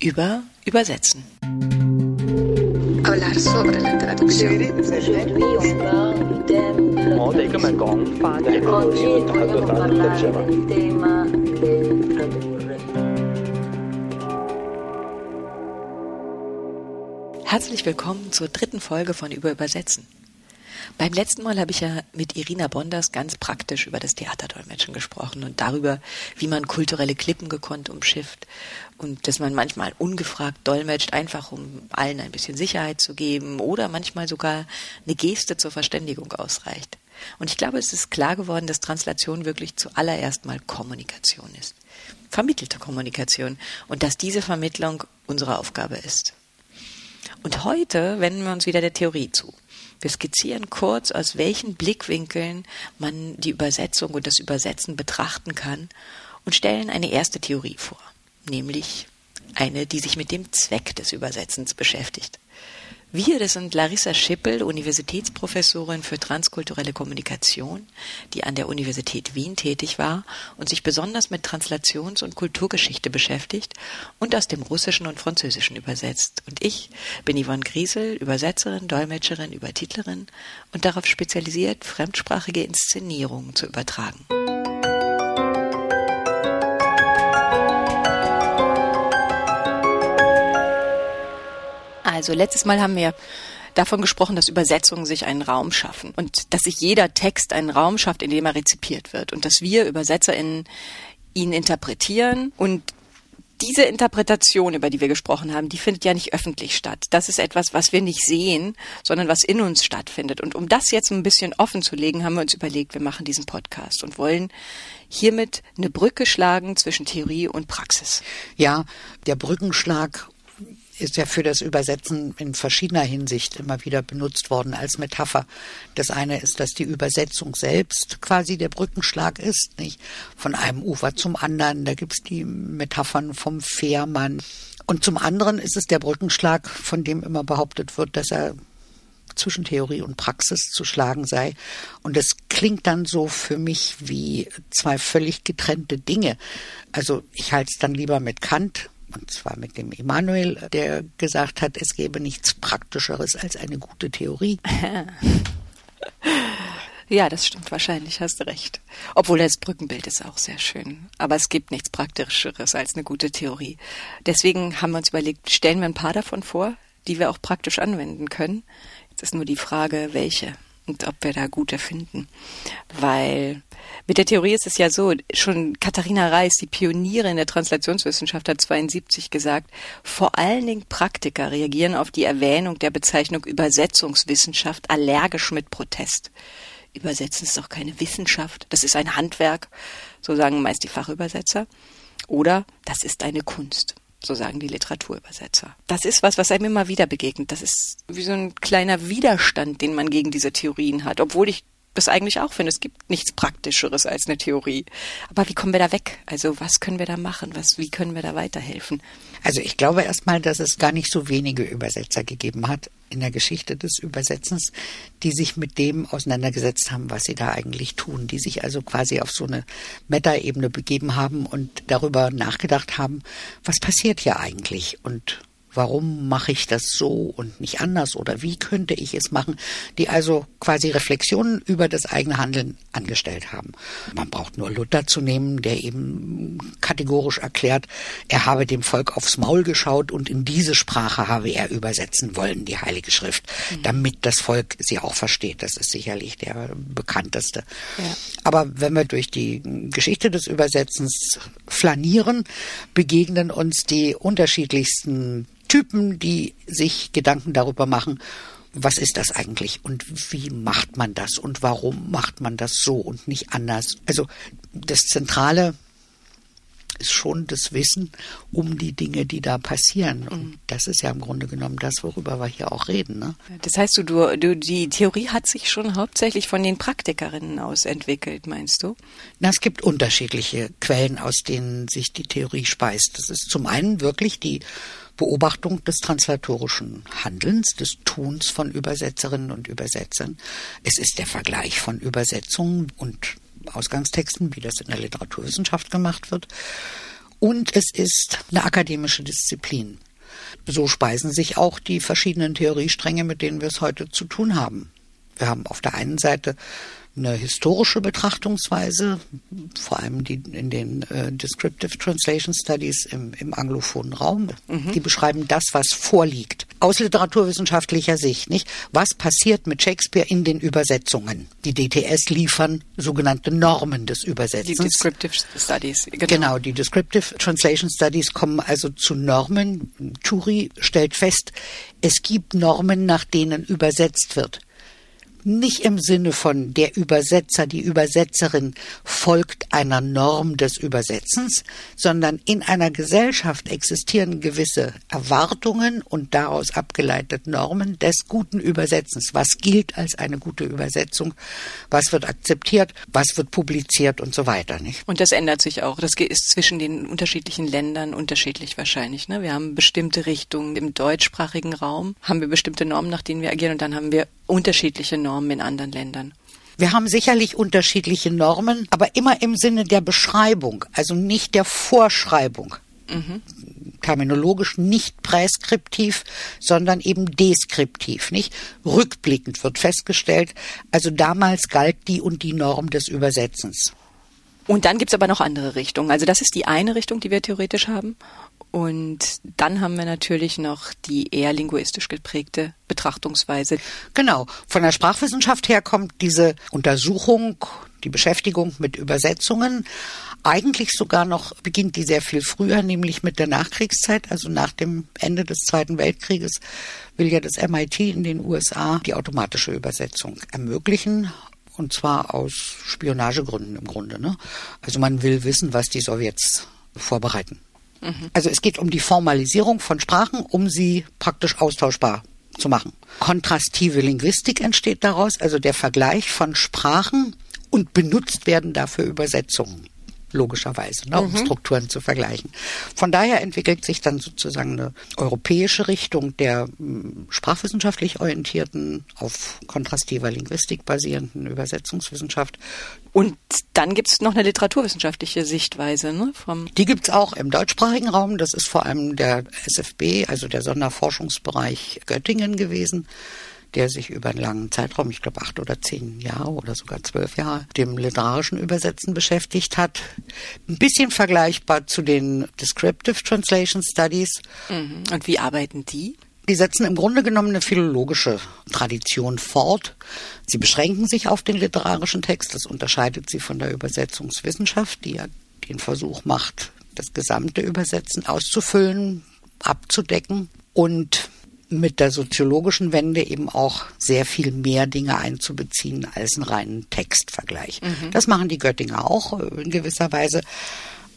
über Übersetzen. Herzlich willkommen zur dritten Folge von Über Übersetzen. Beim letzten Mal habe ich ja mit Irina Bonders ganz praktisch über das Theaterdolmetschen gesprochen und darüber, wie man kulturelle Klippen gekonnt umschifft und dass man manchmal ungefragt dolmetscht, einfach um allen ein bisschen Sicherheit zu geben oder manchmal sogar eine Geste zur Verständigung ausreicht. Und ich glaube, es ist klar geworden, dass Translation wirklich zuallererst mal Kommunikation ist. Vermittelte Kommunikation und dass diese Vermittlung unsere Aufgabe ist. Und heute wenden wir uns wieder der Theorie zu. Wir skizzieren kurz, aus welchen Blickwinkeln man die Übersetzung und das Übersetzen betrachten kann und stellen eine erste Theorie vor, nämlich eine, die sich mit dem Zweck des Übersetzens beschäftigt. Wir, das sind Larissa Schippel, Universitätsprofessorin für transkulturelle Kommunikation, die an der Universität Wien tätig war und sich besonders mit Translations- und Kulturgeschichte beschäftigt und aus dem Russischen und Französischen übersetzt. Und ich bin Yvonne Griesel, Übersetzerin, Dolmetscherin, Übertitlerin und darauf spezialisiert, fremdsprachige Inszenierungen zu übertragen. Also letztes Mal haben wir davon gesprochen, dass Übersetzungen sich einen Raum schaffen und dass sich jeder Text einen Raum schafft, in dem er rezipiert wird und dass wir UebersetzerInnen ihn interpretieren und diese Interpretation, über die wir gesprochen haben, die findet ja nicht öffentlich statt. Das ist etwas, was wir nicht sehen, sondern was in uns stattfindet. Und um das jetzt ein bisschen offen zu legen, haben wir uns überlegt, wir machen diesen Podcast und wollen hiermit eine Brücke schlagen zwischen Theorie und Praxis. Ja, der Brückenschlag ist ja für das Übersetzen in verschiedener Hinsicht immer wieder benutzt worden als Metapher. Das eine ist, dass die Übersetzung selbst quasi der Brückenschlag ist, nicht? Von einem Ufer zum anderen. Da gibt's die Metaphern vom Fährmann. Und zum anderen ist es der Brückenschlag, von dem immer behauptet wird, dass er zwischen Theorie und Praxis zu schlagen sei. Und es klingt dann so für mich wie zwei völlig getrennte Dinge. Also ich halte es dann lieber mit Kant und zwar mit dem Immanuel, der gesagt hat, es gäbe nichts Praktischeres als eine gute Theorie. Ja, das stimmt wahrscheinlich, hast recht. Obwohl das Brückenbild ist auch sehr schön. Aber es gibt nichts Praktischeres als eine gute Theorie. Deswegen haben wir uns überlegt, stellen wir ein paar davon vor, die wir auch praktisch anwenden können. Jetzt ist nur die Frage, welche und ob wir da gute finden. Weil mit der Theorie ist es ja so, schon Katharina Reis, die Pionierin der Translationswissenschaft, hat 72 gesagt, vor allen Dingen Praktiker reagieren auf die Erwähnung der Bezeichnung Übersetzungswissenschaft allergisch mit Protest. Übersetzen ist doch keine Wissenschaft, das ist ein Handwerk, so sagen meist die Fachübersetzer. Oder das ist eine Kunst so sagen die Literaturübersetzer. Das ist was, was einem immer wieder begegnet. Das ist wie so ein kleiner Widerstand, den man gegen diese Theorien hat, obwohl ich das eigentlich auch finde. Es gibt nichts Praktischeres als eine Theorie. Aber wie kommen wir da weg? Also was können wir da machen? Was, wie können wir da weiterhelfen? Also ich glaube erstmal, dass es gar nicht so wenige Übersetzer gegeben hat in der Geschichte des Übersetzens, die sich mit dem auseinandergesetzt haben, was sie da eigentlich tun, die sich also quasi auf so eine Meta-Ebene begeben haben und darüber nachgedacht haben, was passiert hier eigentlich und warum mache ich das so und nicht anders oder wie könnte ich es machen, die also quasi Reflexionen über das eigene Handeln angestellt haben. Man braucht nur Luther zu nehmen, der eben kategorisch erklärt, er habe dem Volk aufs Maul geschaut und in diese Sprache habe er übersetzen wollen, die Heilige Schrift, mhm. damit das Volk sie auch versteht. Das ist sicherlich der bekannteste. Ja. Aber wenn wir durch die Geschichte des Übersetzens flanieren, begegnen uns die unterschiedlichsten Typen, die sich Gedanken darüber machen, was ist das eigentlich und wie macht man das und warum macht man das so und nicht anders. Also das Zentrale ist schon das Wissen um die Dinge, die da passieren. Und mhm. das ist ja im Grunde genommen das, worüber wir hier auch reden. Ne? Das heißt, du, du, du, die Theorie hat sich schon hauptsächlich von den Praktikerinnen aus entwickelt, meinst du? Na, es gibt unterschiedliche Quellen, aus denen sich die Theorie speist. Das ist zum einen wirklich die Beobachtung des translatorischen Handelns, des Tuns von Übersetzerinnen und Übersetzern. Es ist der Vergleich von Übersetzungen und Ausgangstexten, wie das in der Literaturwissenschaft gemacht wird. und es ist eine akademische Disziplin. So speisen sich auch die verschiedenen Theoriestränge, mit denen wir es heute zu tun haben. Wir haben auf der einen Seite eine historische Betrachtungsweise, vor allem die in den äh, Descriptive Translation Studies im, im anglophonen Raum. Mhm. Die beschreiben das, was vorliegt. Aus literaturwissenschaftlicher Sicht, nicht? Was passiert mit Shakespeare in den Übersetzungen? Die DTS liefern sogenannte Normen des Übersetzens. Die Descriptive Studies, genau. Genau, die Descriptive Translation Studies kommen also zu Normen. Turi stellt fest, es gibt Normen, nach denen übersetzt wird nicht im Sinne von der Übersetzer, die Übersetzerin folgt einer Norm des Übersetzens, sondern in einer Gesellschaft existieren gewisse Erwartungen und daraus abgeleitet Normen des guten Übersetzens. Was gilt als eine gute Übersetzung? Was wird akzeptiert? Was wird publiziert und so weiter, nicht? Und das ändert sich auch. Das ist zwischen den unterschiedlichen Ländern unterschiedlich wahrscheinlich. Ne? Wir haben bestimmte Richtungen im deutschsprachigen Raum, haben wir bestimmte Normen, nach denen wir agieren und dann haben wir unterschiedliche Normen in anderen Ländern. Wir haben sicherlich unterschiedliche Normen, aber immer im Sinne der Beschreibung, also nicht der Vorschreibung. Mhm. Terminologisch nicht präskriptiv, sondern eben deskriptiv, nicht? Rückblickend wird festgestellt, also damals galt die und die Norm des Übersetzens. Und dann gibt's aber noch andere Richtungen. Also das ist die eine Richtung, die wir theoretisch haben. Und dann haben wir natürlich noch die eher linguistisch geprägte Betrachtungsweise. Genau. Von der Sprachwissenschaft her kommt diese Untersuchung, die Beschäftigung mit Übersetzungen. Eigentlich sogar noch beginnt die sehr viel früher, nämlich mit der Nachkriegszeit, also nach dem Ende des Zweiten Weltkrieges will ja das MIT in den USA die automatische Übersetzung ermöglichen. Und zwar aus Spionagegründen im Grunde. Ne? Also man will wissen, was die Sowjets vorbereiten. Mhm. Also es geht um die Formalisierung von Sprachen, um sie praktisch austauschbar zu machen. Kontrastive Linguistik entsteht daraus, also der Vergleich von Sprachen und benutzt werden dafür Übersetzungen logischerweise, ne, um mhm. Strukturen zu vergleichen. Von daher entwickelt sich dann sozusagen eine europäische Richtung der m, hm, sprachwissenschaftlich orientierten, auf kontrastiver Linguistik basierenden Übersetzungswissenschaft. Und dann gibt es noch eine literaturwissenschaftliche Sichtweise. Ne, vom Die gibt es auch im deutschsprachigen Raum. Das ist vor allem der SFB, also der Sonderforschungsbereich Göttingen gewesen der sich über einen langen Zeitraum, ich glaube acht oder zehn Jahre oder sogar zwölf Jahre, dem literarischen Übersetzen beschäftigt hat. Ein bisschen vergleichbar zu den Descriptive Translation Studies. Mhm. Und wie arbeiten die? Die setzen im Grunde genommen eine philologische Tradition fort. Sie beschränken sich auf den literarischen Text. Das unterscheidet sie von der Übersetzungswissenschaft, die ja den Versuch macht, das gesamte Übersetzen auszufüllen, abzudecken. Und mit der soziologischen Wende eben auch sehr viel mehr Dinge einzubeziehen als einen reinen Textvergleich. Mhm. Das machen die Göttinger auch äh, in gewisser Weise.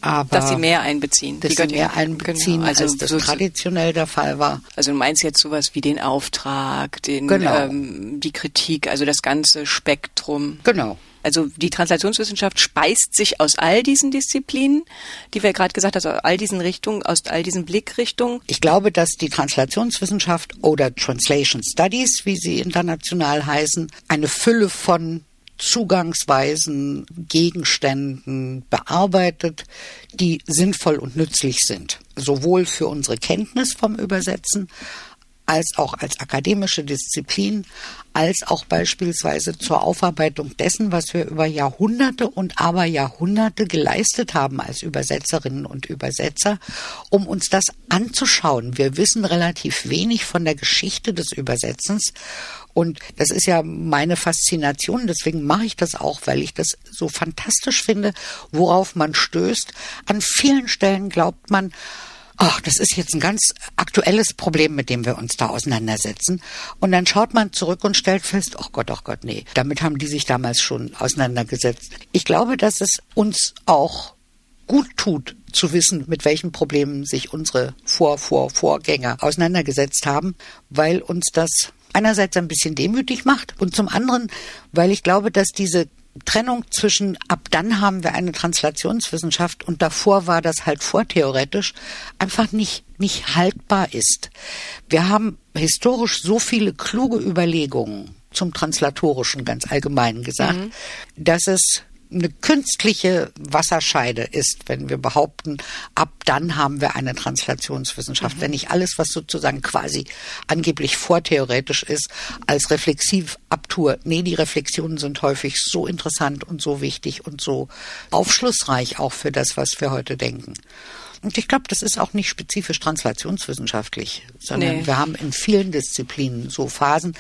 Aber dass sie mehr einbeziehen. Dass sie mehr einbeziehen, genau. also als das so traditionell der Fall war. Also du meinst jetzt sowas wie den Auftrag, den, genau. ähm, die Kritik, also das ganze Spektrum. Genau. Also die Translationswissenschaft speist sich aus all diesen Disziplinen, die wir gerade gesagt haben, aus all diesen Richtungen, aus all diesen Blickrichtungen. Ich glaube, dass die Translationswissenschaft oder Translation Studies, wie sie international heißen, eine Fülle von Zugangsweisen, Gegenständen bearbeitet, die sinnvoll und nützlich sind. Sowohl für unsere Kenntnis vom Übersetzen als auch als akademische Disziplin, als auch beispielsweise zur Aufarbeitung dessen, was wir über Jahrhunderte und aber Jahrhunderte geleistet haben als Übersetzerinnen und Übersetzer, um uns das anzuschauen. Wir wissen relativ wenig von der Geschichte des Übersetzens und das ist ja meine Faszination, deswegen mache ich das auch, weil ich das so fantastisch finde, worauf man stößt. An vielen Stellen glaubt man, ach, das ist jetzt ein ganz aktuelles Problem, mit dem wir uns da auseinandersetzen. Und dann schaut man zurück und stellt fest, ach Gott, ach Gott, nee, damit haben die sich damals schon auseinandergesetzt. Ich glaube, dass es uns auch gut tut, zu wissen, mit welchen Problemen sich unsere Vor, Vor, Vorgänger auseinandergesetzt haben, weil uns das einerseits ein bisschen demütig macht und zum anderen, weil ich glaube, dass diese Trennung zwischen ab dann haben wir eine Translationswissenschaft und davor war das halt vortheoretisch einfach nicht nicht haltbar ist. Wir haben historisch so viele kluge Überlegungen zum translatorischen ganz allgemein gesagt, mhm. dass es eine künstliche Wasserscheide ist, wenn wir behaupten, ab dann haben wir eine Translationswissenschaft. Mhm. Wenn nicht alles, was sozusagen quasi angeblich vortheoretisch ist, als reflexiv abtue. Nee, die Reflexionen sind häufig so interessant und so wichtig und so aufschlussreich auch für das, was wir heute denken. Und ich glaube, das ist auch nicht spezifisch translationswissenschaftlich, sondern nee. wir haben in vielen Disziplinen so Phasen,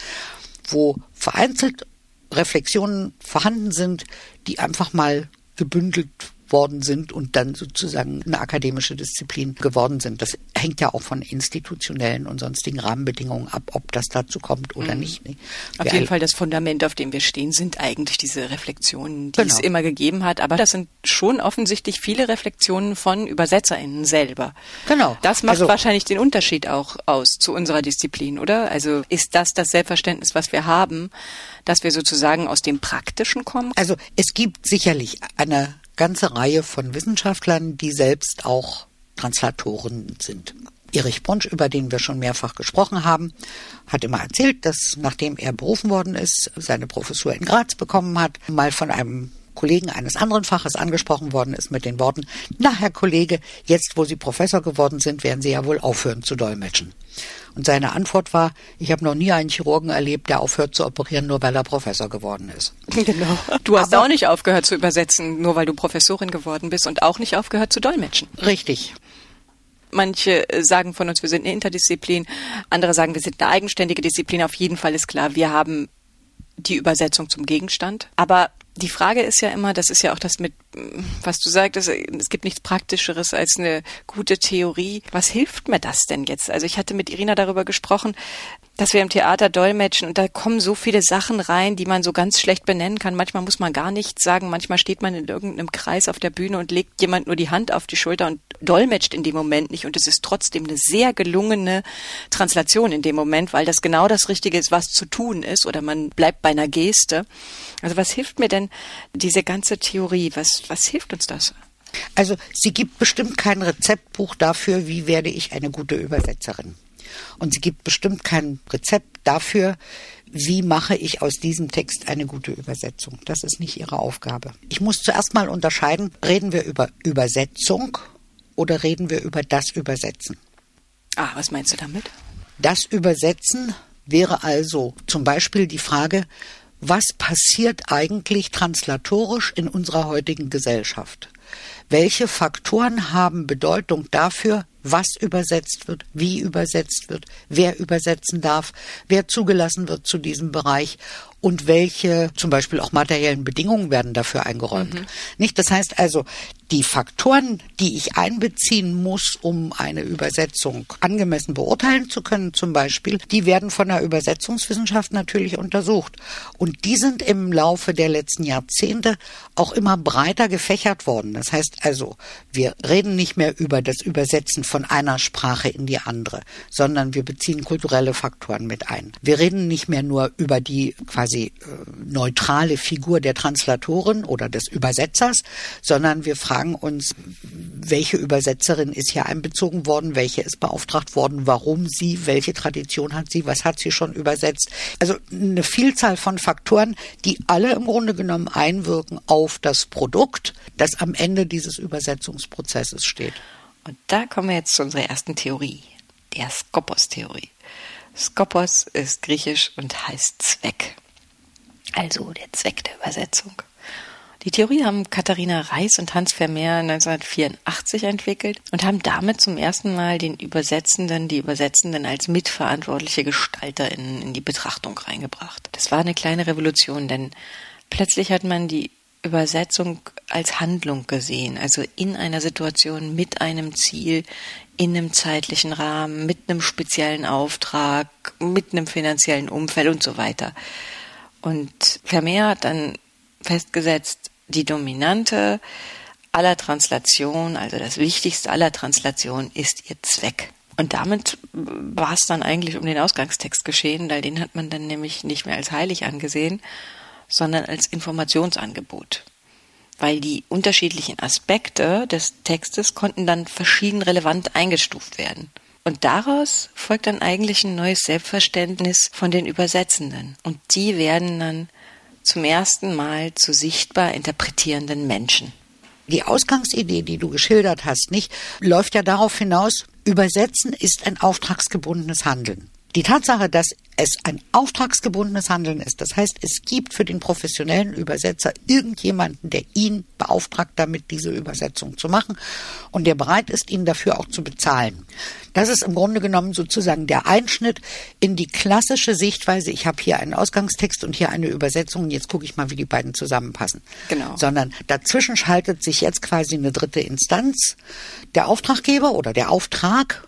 wo vereinzelt Reflexionen vorhanden sind, die einfach mal gebündelt worden sind und dann sozusagen eine akademische Disziplin geworden sind. Das hängt ja auch von institutionellen und sonstigen Rahmenbedingungen ab, ob das dazu kommt oder mhm. nicht. Nee. Auf jeden Fall das Fundament, auf dem wir stehen, sind eigentlich diese Reflexionen, die genau. es immer gegeben hat. Aber das sind schon offensichtlich viele Reflexionen von ÜbersetzerInnen selber. Genau. Das macht also, wahrscheinlich den Unterschied auch aus zu unserer Disziplin, oder? Also ist das das Selbstverständnis, was wir haben, dass wir sozusagen aus dem Praktischen kommen? Also es gibt sicherlich eine ganze Reihe von Wissenschaftlern, die selbst auch Translatoren sind. Erich Brunsch, über den wir schon mehrfach gesprochen haben, hat immer erzählt, dass nachdem er berufen worden ist, seine Professur in Graz bekommen hat, mal von einem Kollegen eines anderen Faches angesprochen worden ist mit den Worten, na Herr Kollege, jetzt wo Sie Professor geworden sind, werden Sie ja wohl aufhören zu dolmetschen. Und seine Antwort war, ich habe noch nie einen Chirurgen erlebt, der aufhört zu operieren, nur weil er Professor geworden ist. Genau. Du hast Aber, auch nicht aufgehört zu übersetzen, nur weil du Professorin geworden bist und auch nicht aufgehört zu dolmetschen. Richtig. Manche sagen von uns, wir sind eine Interdisziplin, andere sagen, wir sind eine eigenständige Disziplin. Auf jeden Fall ist klar, wir haben die Übersetzung zum Gegenstand. Aber die Frage ist ja immer, das ist ja auch das mit, was du sagtest, es gibt nichts Praktischeres als eine gute Theorie. Was hilft mir das denn jetzt? Also ich hatte mit Irina darüber gesprochen, dass wir im Theater dolmetschen und da kommen so viele Sachen rein, die man so ganz schlecht benennen kann. Manchmal muss man gar nichts sagen, manchmal steht man in irgendeinem Kreis auf der Bühne und legt jemand nur die Hand auf die Schulter und dolmetscht in dem Moment nicht und es ist trotzdem eine sehr gelungene Translation in dem Moment, weil das genau das Richtige ist, was zu tun ist oder man bleibt bei einer Geste. Also was hilft mir denn diese ganze Theorie? Was, was hilft uns das? Also sie gibt bestimmt kein Rezeptbuch dafür, wie werde ich eine gute Übersetzerin. Und sie gibt bestimmt kein Rezept dafür, wie mache ich aus diesem Text eine gute Übersetzung. Das ist nicht ihre Aufgabe. Ich muss zuerst mal unterscheiden, reden wir über Übersetzung oder reden wir über das Übersetzen. Ah, was meinst du damit? Das Übersetzen wäre also zum Beispiel die Frage, was passiert eigentlich translatorisch in unserer heutigen Gesellschaft? Welche Faktoren haben Bedeutung dafür, was übersetzt wird, wie übersetzt wird, wer übersetzen darf, wer zugelassen wird zu diesem Bereich und welche zum Beispiel auch materiellen Bedingungen werden dafür eingeräumt. Mhm. Nicht? Das heißt also, die Faktoren, die ich einbeziehen muss, um eine Übersetzung angemessen beurteilen zu können, zum Beispiel, die werden von der Übersetzungswissenschaft natürlich untersucht. Und die sind im Laufe der letzten Jahrzehnte auch immer breiter gefächert worden. Das heißt also, wir reden nicht mehr über das Übersetzen von einer Sprache in die andere, sondern wir beziehen kulturelle Faktoren mit ein. Wir reden nicht mehr nur über die quasi äh, neutrale Figur der Translatoren oder des Übersetzers, sondern wir fragen uns, welche Übersetzerin ist hier einbezogen worden, welche ist beauftragt worden, warum sie, welche Tradition hat sie, was hat sie schon übersetzt. Also eine Vielzahl von Faktoren, die alle im Grunde genommen einwirken auf das Produkt, das am Ende dieses Übersetzungsprozesses steht. Und da kommen wir jetzt zu unserer ersten Theorie, der Skopos-Theorie. Skopos ist griechisch und heißt Zweck. Also der Zweck der Übersetzung. Die Theorie haben Katharina Reis und Hans Vermeer 1984 entwickelt und haben damit zum ersten Mal den Übersetzenden, die Übersetzenden als mitverantwortliche GestalterInnen in die Betrachtung reingebracht. Das war eine kleine Revolution, denn plötzlich hat man die Übersetzung als Handlung gesehen, also in einer Situation mit einem Ziel, in einem zeitlichen Rahmen, mit einem speziellen Auftrag, mit einem finanziellen Umfeld und so weiter. Und Vermeer hat dann festgesetzt, die Dominante aller Translation, also das Wichtigste aller Translation, ist ihr Zweck. Und damit war es dann eigentlich um den Ausgangstext geschehen, weil den hat man dann nämlich nicht mehr als heilig angesehen, sondern als Informationsangebot. Weil die unterschiedlichen Aspekte des Textes konnten dann verschieden relevant eingestuft werden. Und daraus folgt dann eigentlich ein neues Selbstverständnis von den Übersetzenden. Und die werden dann zum ersten Mal zu sichtbar interpretierenden Menschen. Die Ausgangsidee, die du geschildert hast, nicht, läuft ja darauf hinaus, übersetzen ist ein auftragsgebundenes Handeln. Die Tatsache, dass es ein auftragsgebundenes Handeln ist, das heißt, es gibt für den professionellen Übersetzer irgendjemanden, der ihn beauftragt, damit diese Übersetzung zu machen und der bereit ist, ihn dafür auch zu bezahlen. Das ist im Grunde genommen sozusagen der Einschnitt in die klassische Sichtweise. Ich habe hier einen Ausgangstext und hier eine Übersetzung. Jetzt gucke ich mal, wie die beiden zusammenpassen. Genau. Sondern dazwischen schaltet sich jetzt quasi eine dritte Instanz, der Auftraggeber oder der Auftrag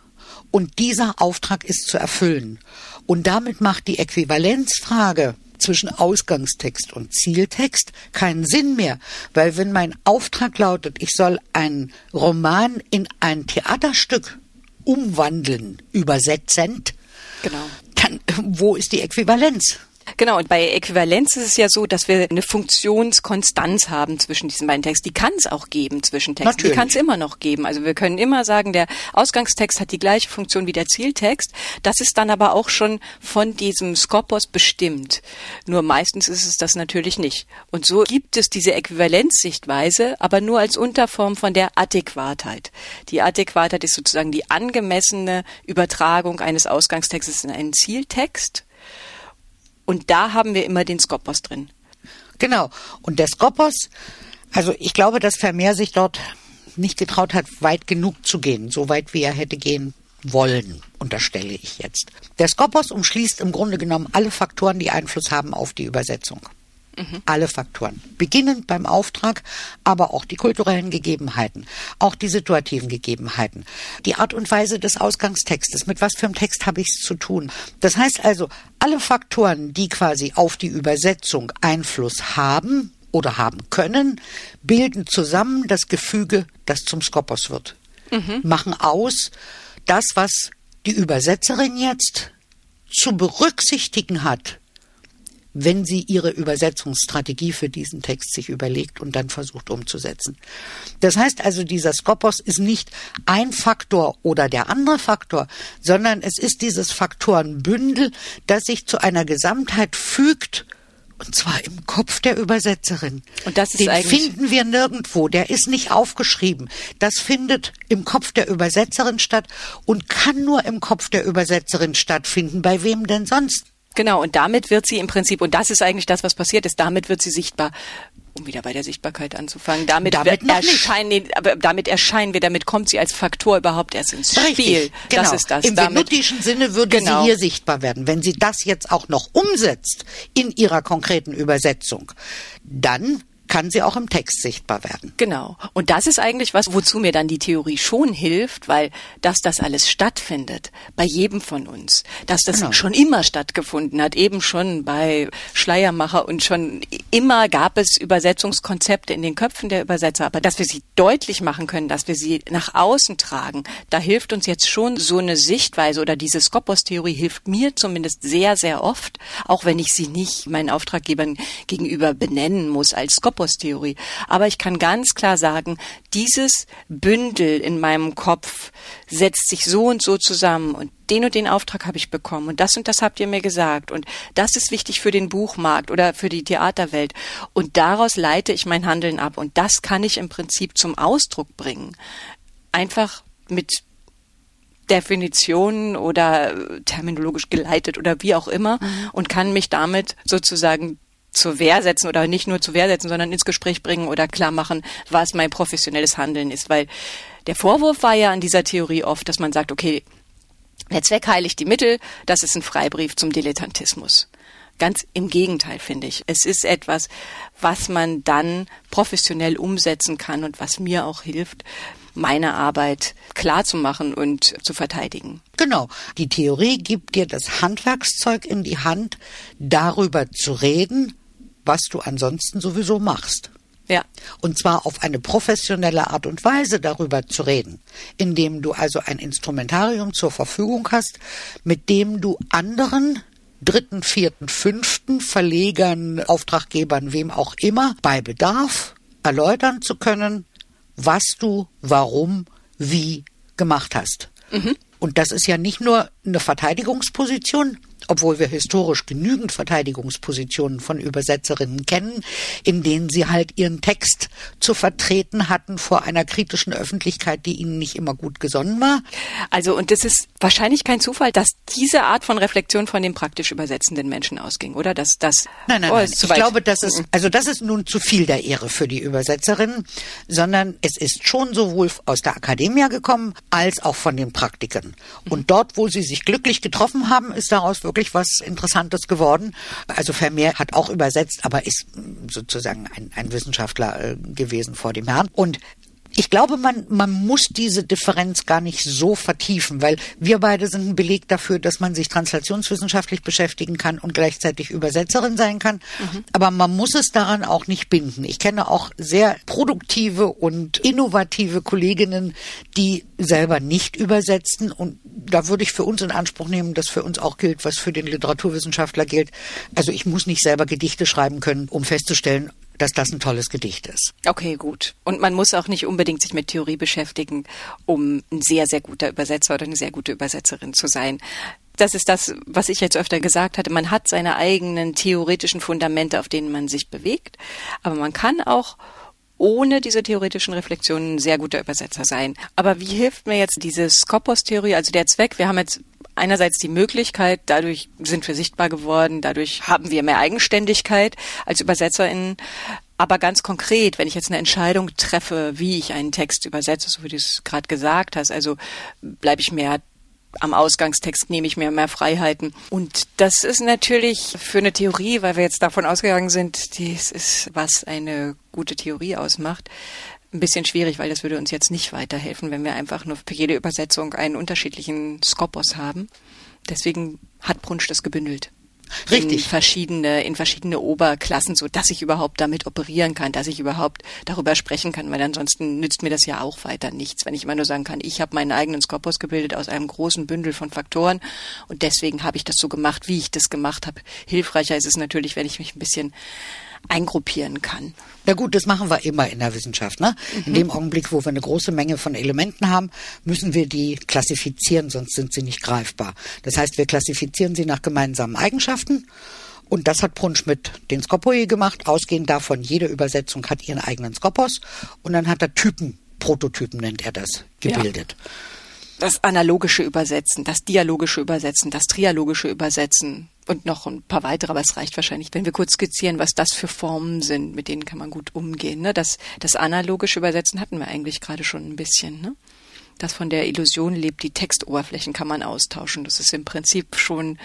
und dieser Auftrag ist zu erfüllen. Und damit macht die Äquivalenzfrage zwischen Ausgangstext und Zieltext keinen Sinn mehr, weil wenn mein Auftrag lautet, ich soll einen Roman in ein Theaterstück umwandeln, übersetzend, genau. dann wo ist die Äquivalenz? Genau, und bei Äquivalenz ist es ja so, dass wir eine Funktionskonstanz haben zwischen diesen beiden Texten. Die kann es auch geben zwischen Texten. Natürlich. Die kann es immer noch geben. Also wir können immer sagen, der Ausgangstext hat die gleiche Funktion wie der Zieltext. Das ist dann aber auch schon von diesem Skopos bestimmt. Nur meistens ist es das natürlich nicht. Und so gibt es diese Äquivalenzsichtweise, aber nur als Unterform von der Adäquatheit. Die Adäquatheit ist sozusagen die angemessene Übertragung eines Ausgangstextes in einen Zieltext. Und da haben wir immer den Skopos drin. Genau. Und der Skopos, also ich glaube, dass Vermeer sich dort nicht getraut hat, weit genug zu gehen, so weit wie er hätte gehen wollen, unterstelle ich jetzt. Der Skopos umschließt im Grunde genommen alle Faktoren, die Einfluss haben auf die Übersetzung. Mhm. Alle Faktoren. Beginnend beim Auftrag, aber auch die kulturellen Gegebenheiten, auch die situativen Gegebenheiten, die Art und Weise des Ausgangstextes, mit was für einem Text habe ich es zu tun. Das heißt also, alle Faktoren, die quasi auf die Übersetzung Einfluss haben oder haben können, bilden zusammen das Gefüge, das zum Skopos wird. Mhm. Machen aus das, was die Übersetzerin jetzt zu berücksichtigen hat wenn sie ihre Übersetzungsstrategie für diesen Text sich überlegt und dann versucht umzusetzen. Das heißt also, dieser Skopos ist nicht ein Faktor oder der andere Faktor, sondern es ist dieses Faktorenbündel, das sich zu einer Gesamtheit fügt, und zwar im Kopf der Übersetzerin. Und das ist Den eigentlich finden wir nirgendwo. Der ist nicht aufgeschrieben. Das findet im Kopf der Übersetzerin statt und kann nur im Kopf der Übersetzerin stattfinden. Bei wem denn sonst? Genau, und damit wird sie im Prinzip, und das ist eigentlich das, was passiert ist, damit wird sie sichtbar um wieder bei der Sichtbarkeit anzufangen. Damit, Damit erscheinen, aber damit erscheinen wir, damit kommt sie als Faktor überhaupt erst ins Spiel. Richtig, genau. Das ist das. Im damit, venutischen Sinne würde Genau. sie hier sichtbar werden. Wenn sie das jetzt auch noch umsetzt in ihrer konkreten Übersetzung, dann kann sie auch im Text sichtbar werden. Genau. Und das ist eigentlich was, wozu mir dann die Theorie schon hilft, weil dass das alles stattfindet bei jedem von uns, dass das Genau. schon immer stattgefunden hat, eben schon bei Schleiermacher und schon immer gab es Übersetzungskonzepte in den Köpfen der Übersetzer, aber dass wir sie deutlich machen können, dass wir sie nach außen tragen, da hilft uns jetzt schon so eine Sichtweise oder diese Skopos-Theorie hilft mir zumindest sehr, sehr oft, auch wenn ich sie nicht meinen Auftraggebern gegenüber benennen muss als Skopos-Theorie. Aber ich kann ganz klar sagen, dieses Bündel in meinem Kopf setzt sich so und so zusammen und den und den Auftrag habe ich bekommen und das und das habt ihr mir gesagt und das ist wichtig für den Buchmarkt oder für die Theaterwelt und daraus leite ich mein Handeln ab und das kann ich im Prinzip zum Ausdruck bringen. Einfach mit Definitionen oder äh, terminologisch geleitet oder wie auch immer und kann mich damit sozusagen zur Wehr setzen oder nicht nur zur Wehr setzen, sondern ins Gespräch bringen oder klar machen, was mein professionelles Handeln ist. Weil der Vorwurf war ja an dieser Theorie oft, dass man sagt, okay, der Zweck heiligt die Mittel, das ist ein Freibrief zum Dilettantismus. Ganz im Gegenteil, finde ich. Es ist etwas, was man dann professionell umsetzen kann und was mir auch hilft, meine Arbeit klar zu machen und zu verteidigen. Genau. Die Theorie gibt dir das Handwerkszeug in die Hand, darüber zu reden, was du ansonsten sowieso machst. Ja, Und zwar auf eine professionelle Art und Weise darüber zu reden, indem du also ein Instrumentarium zur Verfügung hast, mit dem du anderen dritten, vierten, fünften Verlegern, Auftraggebern, wem auch immer, bei Bedarf erläutern zu können, was du, warum, wie gemacht hast. Und das ist ja nicht nur eine Verteidigungsposition, obwohl wir historisch genügend Verteidigungspositionen von Übersetzerinnen kennen, in denen sie halt ihren Text zu vertreten hatten vor einer kritischen Öffentlichkeit, die ihnen nicht immer gut gesonnen war. Also, und es ist wahrscheinlich kein Zufall, dass diese Art von Reflexion von den praktisch übersetzenden Menschen ausging, oder? Dass das Nein, nein, oh, nein. ich glaube, das ist also das ist nun zu viel der Ehre für die Übersetzerinnen, sondern es ist schon sowohl aus der Akademie gekommen als auch von den Praktikern. Und dort, wo sie sich glücklich getroffen haben, ist daraus wirklich was Interessantes geworden. Also Vermeer hat auch übersetzt, aber ist sozusagen ein, ein Wissenschaftler äh, gewesen vor dem Herrn. Und ich glaube, man, man muss diese Differenz gar nicht so vertiefen, weil wir beide sind ein Beleg dafür, dass man sich translationswissenschaftlich beschäftigen kann und gleichzeitig Übersetzerin sein kann. Mhm. Aber man muss es daran auch nicht binden. Ich kenne auch sehr produktive und innovative Kolleginnen, die selber nicht übersetzen. Und da würde ich für uns in Anspruch nehmen, dass für uns auch gilt, was für den Literaturwissenschaftler gilt. Also ich muss nicht selber Gedichte schreiben können, um festzustellen, dass das ein tolles Gedicht ist. Okay, gut. Und man muss auch nicht unbedingt sich mit Theorie beschäftigen, um ein sehr, sehr guter Übersetzer oder eine sehr gute Übersetzerin zu sein. Das ist das, was ich jetzt öfter gesagt hatte. Man hat seine eigenen theoretischen Fundamente, auf denen man sich bewegt. Aber man kann auch ohne diese theoretischen Reflexionen ein sehr guter Übersetzer sein. Aber wie hilft mir jetzt diese Skopos-Theorie, also der Zweck? Wir haben jetzt einerseits die Möglichkeit, dadurch sind wir sichtbar geworden, dadurch haben wir mehr Eigenständigkeit als ÜbersetzerInnen. Aber ganz konkret, wenn ich jetzt eine Entscheidung treffe, wie ich einen Text übersetze, so wie du es gerade gesagt hast, also bleibe ich mehr am Ausgangstext nehme ich mir mehr Freiheiten. Und das ist natürlich für eine Theorie, weil wir jetzt davon ausgegangen sind, dies ist, was eine gute Theorie ausmacht, ein bisschen schwierig, weil das würde uns jetzt nicht weiterhelfen, wenn wir einfach nur für jede Übersetzung einen unterschiedlichen Skopos haben. Deswegen hat Brunsch das gebündelt. Richtig. In verschiedene, in verschiedene Oberklassen, so dass ich überhaupt damit operieren kann, dass ich überhaupt darüber sprechen kann, weil ansonsten nützt mir das ja auch weiter nichts, wenn ich immer nur sagen kann, ich habe meinen eigenen Skopos gebildet aus einem großen Bündel von Faktoren und deswegen habe ich das so gemacht, wie ich das gemacht habe. Hilfreicher ist es natürlich, wenn ich mich ein bisschen eingruppieren kann. Na gut, das machen wir immer in der Wissenschaft. Ne? Mhm. In dem Augenblick, wo wir eine große Menge von Elementen haben, müssen wir die klassifizieren, sonst sind sie nicht greifbar. Das heißt, wir klassifizieren sie nach gemeinsamen Eigenschaften. Und das hat Brunsch mit den Skopoi gemacht. Ausgehend davon, jede Übersetzung hat ihren eigenen Skopos. Und dann hat er Typen, Prototypen nennt er das, gebildet. Ja. Das analogische Übersetzen, das dialogische Übersetzen, das trialogische Übersetzen, und noch ein paar weitere, aber es reicht wahrscheinlich, wenn wir kurz skizzieren, was das für Formen sind, mit denen kann man gut umgehen. Ne? Das, das analogische Übersetzen hatten wir eigentlich gerade schon ein bisschen. Ne? Das von der Illusion lebt, die Textoberflächen kann man austauschen. Das ist im Prinzip schon,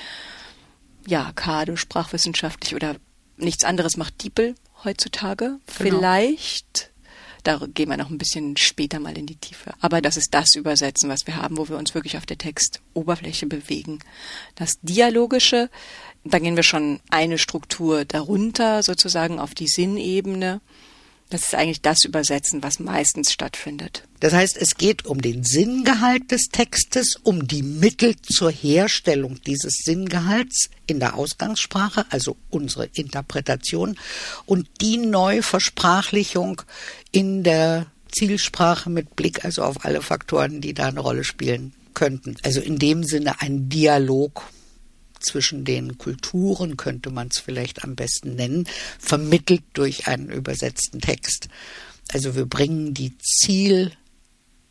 ja, Kade, sprachwissenschaftlich oder nichts anderes macht Diepel heutzutage. Genau. Vielleicht da gehen wir noch ein bisschen später mal in die Tiefe. Aber das ist das Übersetzen, was wir haben, wo wir uns wirklich auf der Textoberfläche bewegen. Das Dialogische, da gehen wir schon eine Struktur darunter, sozusagen auf die Sinnebene. Das ist eigentlich das Übersetzen, was meistens stattfindet. Das heißt, es geht um den Sinngehalt des Textes, um die Mittel zur Herstellung dieses Sinngehalts in der Ausgangssprache, also unsere Interpretation, und die Neuversprachlichung in der Zielsprache mit Blick also auf alle Faktoren, die da eine Rolle spielen könnten. Also in dem Sinne ein Dialog zwischen den Kulturen, könnte man es vielleicht am besten nennen, vermittelt durch einen übersetzten Text. Also wir bringen die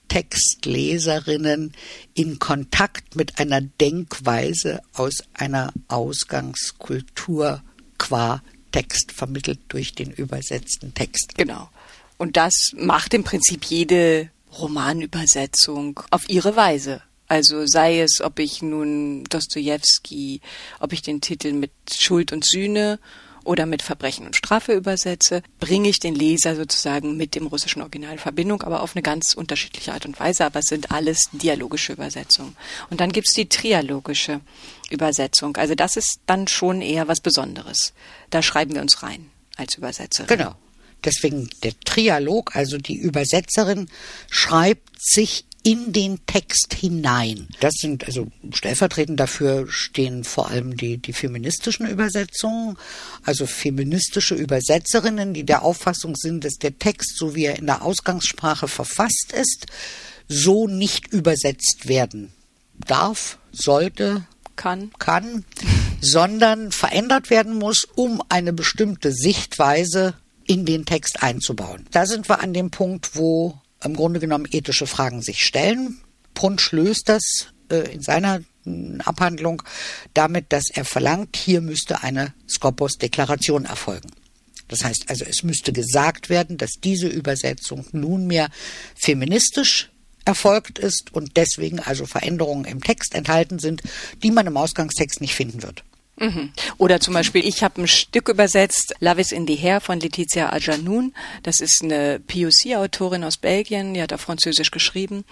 Zieltextleserinnen in Kontakt mit einer Denkweise aus einer Ausgangskultur qua Text vermittelt durch den übersetzten Text. Genau. Und das macht im Prinzip jede Romanübersetzung auf ihre Weise. Also sei es, ob ich nun Dostoevsky, ob ich den Titel mit Schuld und Sühne oder mit Verbrechen und Strafe übersetze, bringe ich den Leser sozusagen mit dem russischen Original in Verbindung, aber auf eine ganz unterschiedliche Art und Weise. Aber es sind alles dialogische Übersetzungen. Und dann gibt's die trialogische Übersetzung. Also das ist dann schon eher was Besonderes. Da schreiben wir uns rein als Übersetzerin. Genau. Deswegen der Trialog, also die Übersetzerin schreibt sich in den Text hinein. Das sind also stellvertretend dafür stehen vor allem die, die feministischen Übersetzungen, also feministische Übersetzerinnen, die der Auffassung sind, dass der Text, so wie er in der Ausgangssprache verfasst ist, so nicht übersetzt werden darf, sollte, kann, kann sondern verändert werden muss, um eine bestimmte Sichtweise in den Text einzubauen. Da sind wir an dem Punkt, wo im Grunde genommen ethische Fragen sich stellen. Punsch löst das äh, in seiner hm, Abhandlung damit, dass er verlangt, hier müsste eine Skopos-Deklaration erfolgen. Das heißt also, es müsste gesagt werden, dass diese Übersetzung nunmehr feministisch erfolgt ist und deswegen also Veränderungen im Text enthalten sind, die man im Ausgangstext nicht finden wird. Mhm. Oder zum Beispiel, ich habe ein Stück übersetzt, Love is in the Hair von Letizia Ajanoun. Das ist eine POC-Autorin aus Belgien, die hat auf Französisch geschrieben.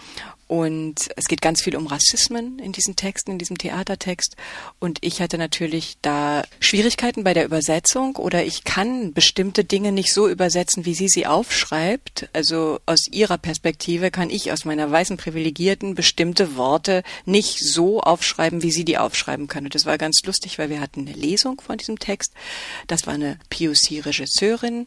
Und es geht ganz viel um Rassismen in diesen Texten, in diesem Theatertext. Und ich hatte natürlich da Schwierigkeiten bei der Übersetzung oder ich kann bestimmte Dinge nicht so übersetzen, wie sie sie aufschreibt. Also aus ihrer Perspektive kann ich aus meiner weißen Privilegierten bestimmte Worte nicht so aufschreiben, wie sie die aufschreiben kann. Und das war ganz lustig, weil wir hatten eine Lesung von diesem Text. Das war eine POC-Regisseurin,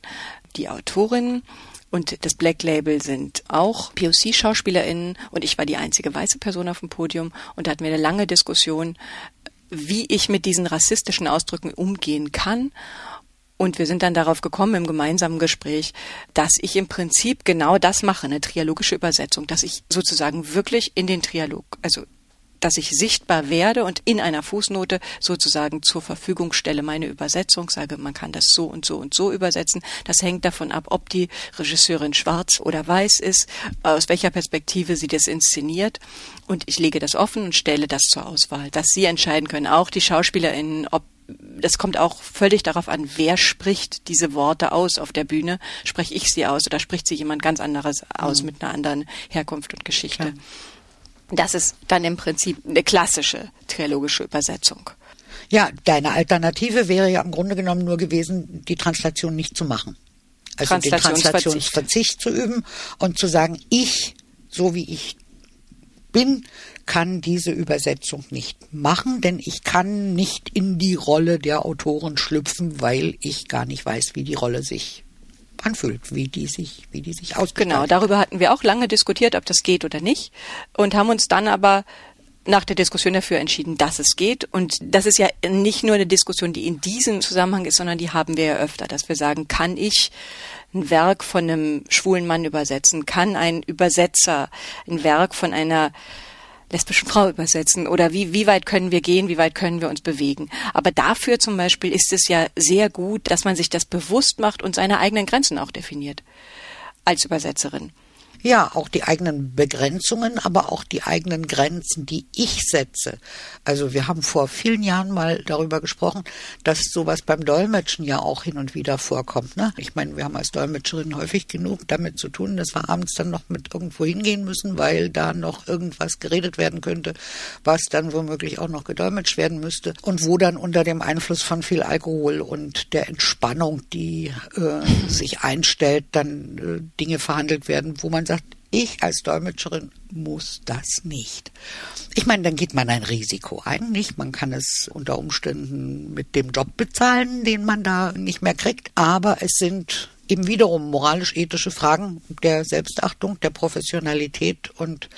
die Autorin und das Black Label sind auch POC-SchauspielerInnen und ich war die einzige weiße Person auf dem Podium und da hatten wir eine lange Diskussion, wie ich mit diesen rassistischen Ausdrücken umgehen kann. Und wir sind dann darauf gekommen im gemeinsamen Gespräch, dass ich im Prinzip genau das mache, eine trialogische Übersetzung, dass ich sozusagen wirklich in den Trialog, also dass ich sichtbar werde und in einer Fußnote sozusagen zur Verfügung stelle meine Übersetzung, sage, man kann das so und so und so übersetzen. Das hängt davon ab, ob die Regisseurin schwarz oder weiß ist, aus welcher Perspektive sie das inszeniert. Und ich lege das offen und stelle das zur Auswahl, dass sie entscheiden können, auch die SchauspielerInnen, ob das kommt auch völlig darauf an, wer spricht diese Worte aus auf der Bühne. Spreche ich sie aus oder spricht sie jemand ganz anderes aus mhm. mit einer anderen Herkunft und Geschichte? Klar. Das ist dann im Prinzip eine klassische trilogische Übersetzung. Ja, deine Alternative wäre ja im Grunde genommen nur gewesen, die Translation nicht zu machen. Also den Translationsverzicht zu üben und zu sagen, ich, so wie ich bin, kann diese Übersetzung nicht machen, denn ich kann nicht in die Rolle der Autoren schlüpfen, weil ich gar nicht weiß, wie die Rolle sich anfühlt, wie die sich, wie die sich ausgestaltet. Genau, darüber hatten wir auch lange diskutiert, ob das geht oder nicht und haben uns dann aber nach der Diskussion dafür entschieden, dass es geht. Und das ist ja nicht nur eine Diskussion, die in diesem Zusammenhang ist, sondern die haben wir ja öfter, dass wir sagen, kann ich ein Werk von einem schwulen Mann übersetzen? Kann ein Übersetzer ein Werk von einer lesbischen Frau übersetzen oder wie, wie weit können wir gehen, wie weit können wir uns bewegen. Aber dafür zum Beispiel ist es ja sehr gut, dass man sich das bewusst macht und seine eigenen Grenzen auch definiert als Übersetzerin. Ja, auch die eigenen Begrenzungen, aber auch die eigenen Grenzen, die ich setze. Also wir haben vor vielen Jahren mal darüber gesprochen, dass sowas beim Dolmetschen ja auch hin und wieder vorkommt. Ne? Ich meine, wir haben als Dolmetscherin häufig genug damit zu tun, dass wir abends dann noch mit irgendwo hingehen müssen, weil da noch irgendwas geredet werden könnte, was dann womöglich auch noch gedolmetscht werden müsste und wo dann unter dem Einfluss von viel Alkohol und der Entspannung, die äh, sich einstellt, dann äh, Dinge verhandelt werden, wo man sagt, ich als Dolmetscherin muss das nicht. Ich meine, dann geht man ein Risiko ein, nicht? Man kann es unter Umständen mit dem Job bezahlen, den man da nicht mehr kriegt, aber es sind eben wiederum moralisch-ethische Fragen der Selbstachtung, der Professionalität und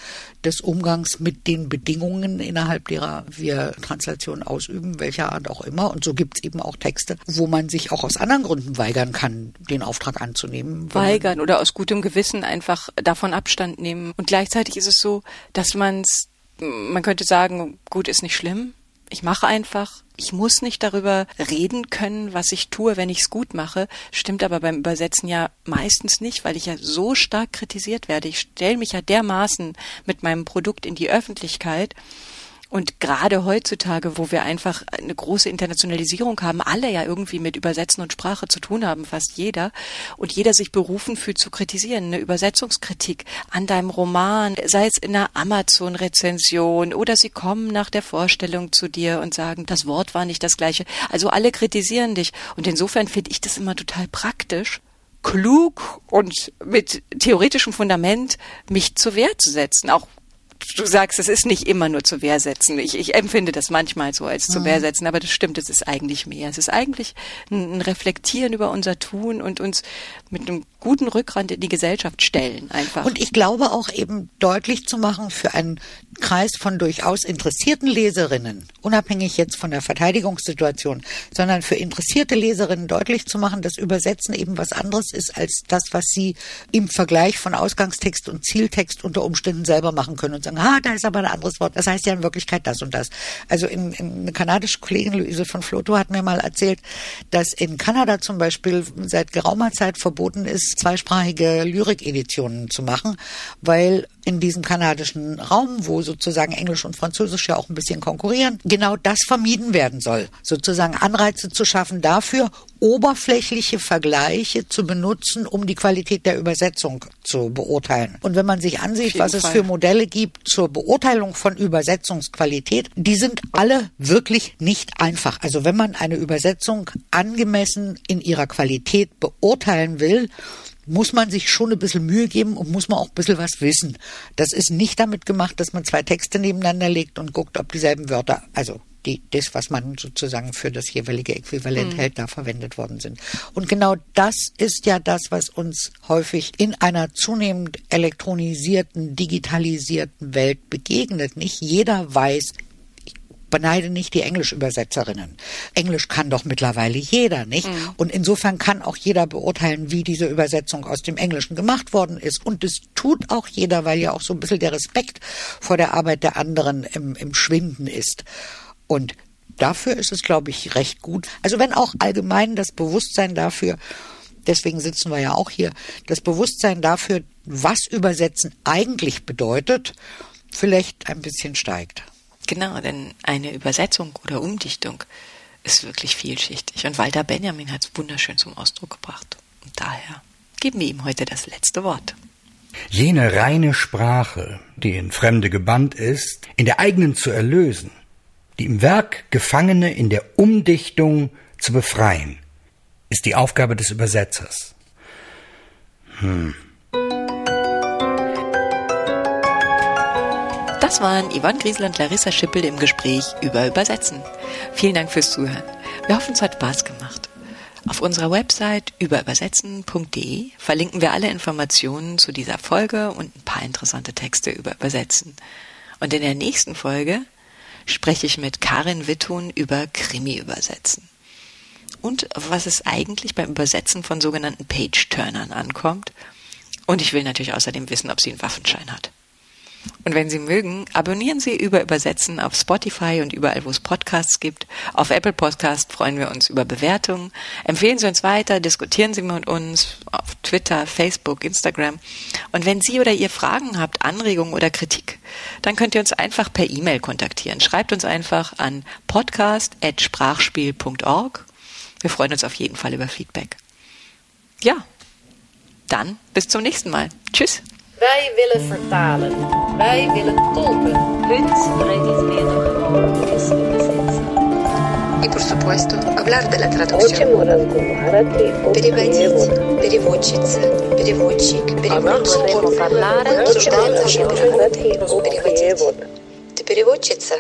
des Umgangs mit den Bedingungen, innerhalb derer wir Translation ausüben, welcher Art auch immer. Und so gibt es eben auch Texte, wo man sich auch aus anderen Gründen weigern kann, den Auftrag anzunehmen. Weigern oder aus gutem Gewissen einfach davon Abstand nehmen. Und gleichzeitig ist es so, dass man es, man könnte sagen, gut ist nicht schlimm, ich mache einfach. Ich muss nicht darüber reden können, was ich tue, wenn ich es gut mache. Stimmt aber beim Übersetzen ja meistens nicht, weil ich ja so stark kritisiert werde. Ich stelle mich ja dermaßen mit meinem Produkt in die Öffentlichkeit und gerade heutzutage, wo wir einfach eine große Internationalisierung haben, alle ja irgendwie mit Übersetzen und Sprache zu tun haben, fast jeder, und jeder sich berufen fühlt zu kritisieren, eine Übersetzungskritik an deinem Roman, sei es in einer Amazon-Rezension oder sie kommen nach der Vorstellung zu dir und sagen, das Wort war nicht das gleiche. Also alle kritisieren dich. Und insofern finde ich das immer total praktisch, klug und mit theoretischem Fundament mich zur Wehr zu setzen, auch du sagst, es ist nicht immer nur zu Wehr setzen. Ich, ich empfinde das manchmal so als zu mhm. Wehr setzen, aber das stimmt, es ist eigentlich mehr. Es ist eigentlich ein Reflektieren über unser Tun und uns mit einem guten Rückgrat in die Gesellschaft stellen, einfach. Und ich glaube auch eben deutlich zu machen für einen Kreis von durchaus interessierten Leserinnen, unabhängig jetzt von der Verteidigungssituation, sondern für interessierte Leserinnen deutlich zu machen, dass Übersetzen eben was anderes ist als das, was sie im Vergleich von Ausgangstext und Zieltext unter Umständen selber machen können und sagen, ah, da ist aber ein anderes Wort, das heißt ja in Wirklichkeit das und das. Also in, in eine kanadische Kollegin Luise von Floto hat mir mal erzählt, dass in Kanada zum Beispiel seit geraumer Zeit verboten ist, zweisprachige Lyrik-Editionen zu machen, weil in diesem kanadischen Raum, wo sozusagen Englisch und Französisch ja auch ein bisschen konkurrieren, genau das vermieden werden soll. Sozusagen Anreize zu schaffen dafür, oberflächliche Vergleiche zu benutzen, um die Qualität der Übersetzung zu beurteilen. Und wenn man sich ansieht, was Fall. es für Modelle gibt zur Beurteilung von Übersetzungsqualität, die sind alle wirklich nicht einfach. Also wenn man eine Übersetzung angemessen in ihrer Qualität beurteilen will, muss man sich schon ein bisschen Mühe geben und muss man auch ein bisschen was wissen. Das ist nicht damit gemacht, dass man zwei Texte nebeneinander legt und guckt, ob dieselben Wörter, also die, das, was man sozusagen für das jeweilige Äquivalent mhm. hält, da verwendet worden sind. Und genau das ist ja das, was uns häufig in einer zunehmend elektronisierten, digitalisierten Welt begegnet. Nicht jeder weiß, beneide nicht die Englischübersetzerinnen. Englisch kann doch mittlerweile jeder, nicht? Mhm. Und insofern kann auch jeder beurteilen, wie diese Übersetzung aus dem Englischen gemacht worden ist. Und es tut auch jeder, weil ja auch so ein bisschen der Respekt vor der Arbeit der anderen im, im Schwinden ist. Und dafür ist es, glaube ich, recht gut. Also wenn auch allgemein das Bewusstsein dafür, deswegen sitzen wir ja auch hier, das Bewusstsein dafür, was Übersetzen eigentlich bedeutet, vielleicht ein bisschen steigt. Genau, denn eine Übersetzung oder Umdichtung ist wirklich vielschichtig. Und Walter Benjamin hat es wunderschön zum Ausdruck gebracht. Und daher geben wir ihm heute das letzte Wort. Jene reine Sprache, die in Fremde gebannt ist, in der eigenen zu erlösen, die im Werk Gefangene in der Umdichtung zu befreien, ist die Aufgabe des Übersetzers. Hm. Das waren Yvonne Griesel und Larissa Schippel im Gespräch über Übersetzen. Vielen Dank fürs Zuhören. Wir hoffen, es hat Spaß gemacht. Auf unserer Website überübersetzen.de verlinken wir alle Informationen zu dieser Folge und ein paar interessante Texte über Übersetzen. Und in der nächsten Folge spreche ich mit Karin Wittun über Krimi-Übersetzen. Und was es eigentlich beim Übersetzen von sogenannten Page-Turnern ankommt. Und ich will natürlich außerdem wissen, ob sie einen Waffenschein hat. Und wenn Sie mögen, abonnieren Sie über Übersetzen auf Spotify und überall, wo es Podcasts gibt. Auf Apple Podcast freuen wir uns über Bewertungen. Empfehlen Sie uns weiter, diskutieren Sie mit uns auf Twitter, Facebook, Instagram. Und wenn Sie oder ihr Fragen habt, Anregungen oder Kritik, dann könnt ihr uns einfach per E-Mail kontaktieren. Schreibt uns einfach an podcast.sprachspiel.org. Wir freuen uns auf jeden Fall über Feedback. Ja, dann bis zum nächsten Mal. Tschüss. Wij willen vertalen. Wij willen tolken. И, por supuesto, hablar de la traducción. Переводить, переводчица, переводчик, переводчики. Обсуждаем наши переводы. Переводить. Ты переводчица?